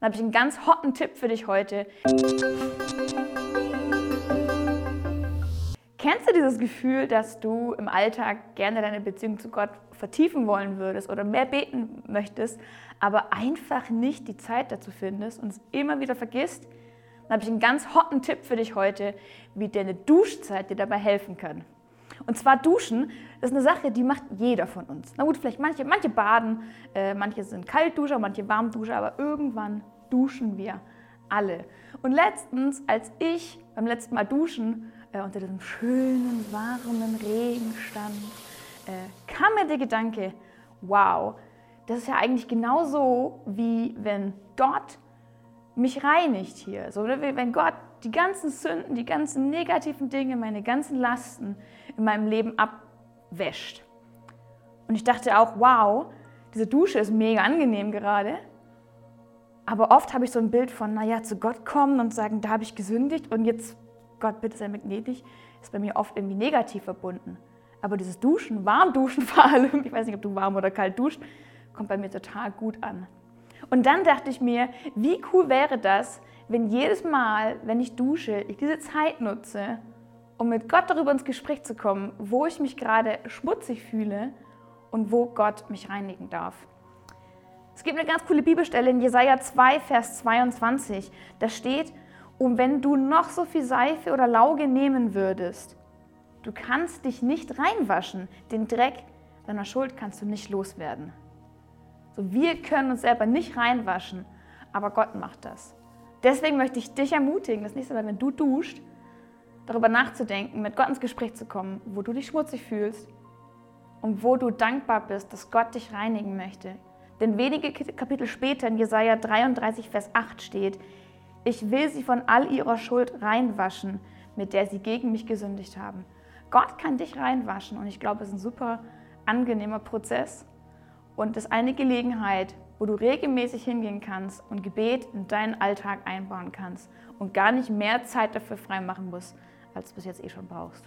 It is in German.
Dann habe ich einen ganz hotten Tipp für dich heute. Kennst du dieses Gefühl, dass du im Alltag gerne deine Beziehung zu Gott vertiefen wollen würdest oder mehr beten möchtest, aber einfach nicht die Zeit dazu findest und es immer wieder vergisst? Dann habe ich einen ganz hotten Tipp für dich heute, wie deine Duschzeit dir dabei helfen kann. Und zwar Duschen, das ist eine Sache, die macht jeder von uns. Na gut, vielleicht manche, manche baden, äh, manche sind Kaltduscher, manche Warmduscher, aber irgendwann duschen wir alle. Und letztens, als ich beim letzten Mal duschen äh, unter diesem schönen, warmen Regen stand, äh, kam mir der Gedanke, wow, das ist ja eigentlich genauso, wie wenn Gott mich reinigt hier. So, wenn Gott die ganzen Sünden, die ganzen negativen Dinge, meine ganzen Lasten in meinem Leben abwäscht. Und ich dachte auch, wow, diese Dusche ist mega angenehm gerade. Aber oft habe ich so ein Bild von, naja, zu Gott kommen und sagen, da habe ich gesündigt und jetzt, Gott, bitte sei mir gnädig, ist bei mir oft irgendwie negativ verbunden. Aber dieses Duschen, warm duschen vor allem, ich weiß nicht, ob du warm oder kalt duscht, kommt bei mir total gut an. Und dann dachte ich mir, wie cool wäre das, wenn jedes Mal, wenn ich dusche, ich diese Zeit nutze, um mit Gott darüber ins Gespräch zu kommen, wo ich mich gerade schmutzig fühle und wo Gott mich reinigen darf. Es gibt eine ganz coole Bibelstelle in Jesaja 2, Vers 22. Da steht, und wenn du noch so viel Seife oder Lauge nehmen würdest, du kannst dich nicht reinwaschen, den Dreck deiner Schuld kannst du nicht loswerden. So, wir können uns selber nicht reinwaschen, aber Gott macht das. Deswegen möchte ich dich ermutigen, das nächste Mal, wenn du duscht, darüber nachzudenken, mit Gott ins Gespräch zu kommen, wo du dich schmutzig fühlst und wo du dankbar bist, dass Gott dich reinigen möchte. Denn wenige Kapitel später in Jesaja 33, Vers 8 steht: Ich will sie von all ihrer Schuld reinwaschen, mit der sie gegen mich gesündigt haben. Gott kann dich reinwaschen und ich glaube, es ist ein super angenehmer Prozess und es ist eine Gelegenheit, wo du regelmäßig hingehen kannst und Gebet in deinen Alltag einbauen kannst und gar nicht mehr Zeit dafür freimachen musst, als du bis jetzt eh schon brauchst.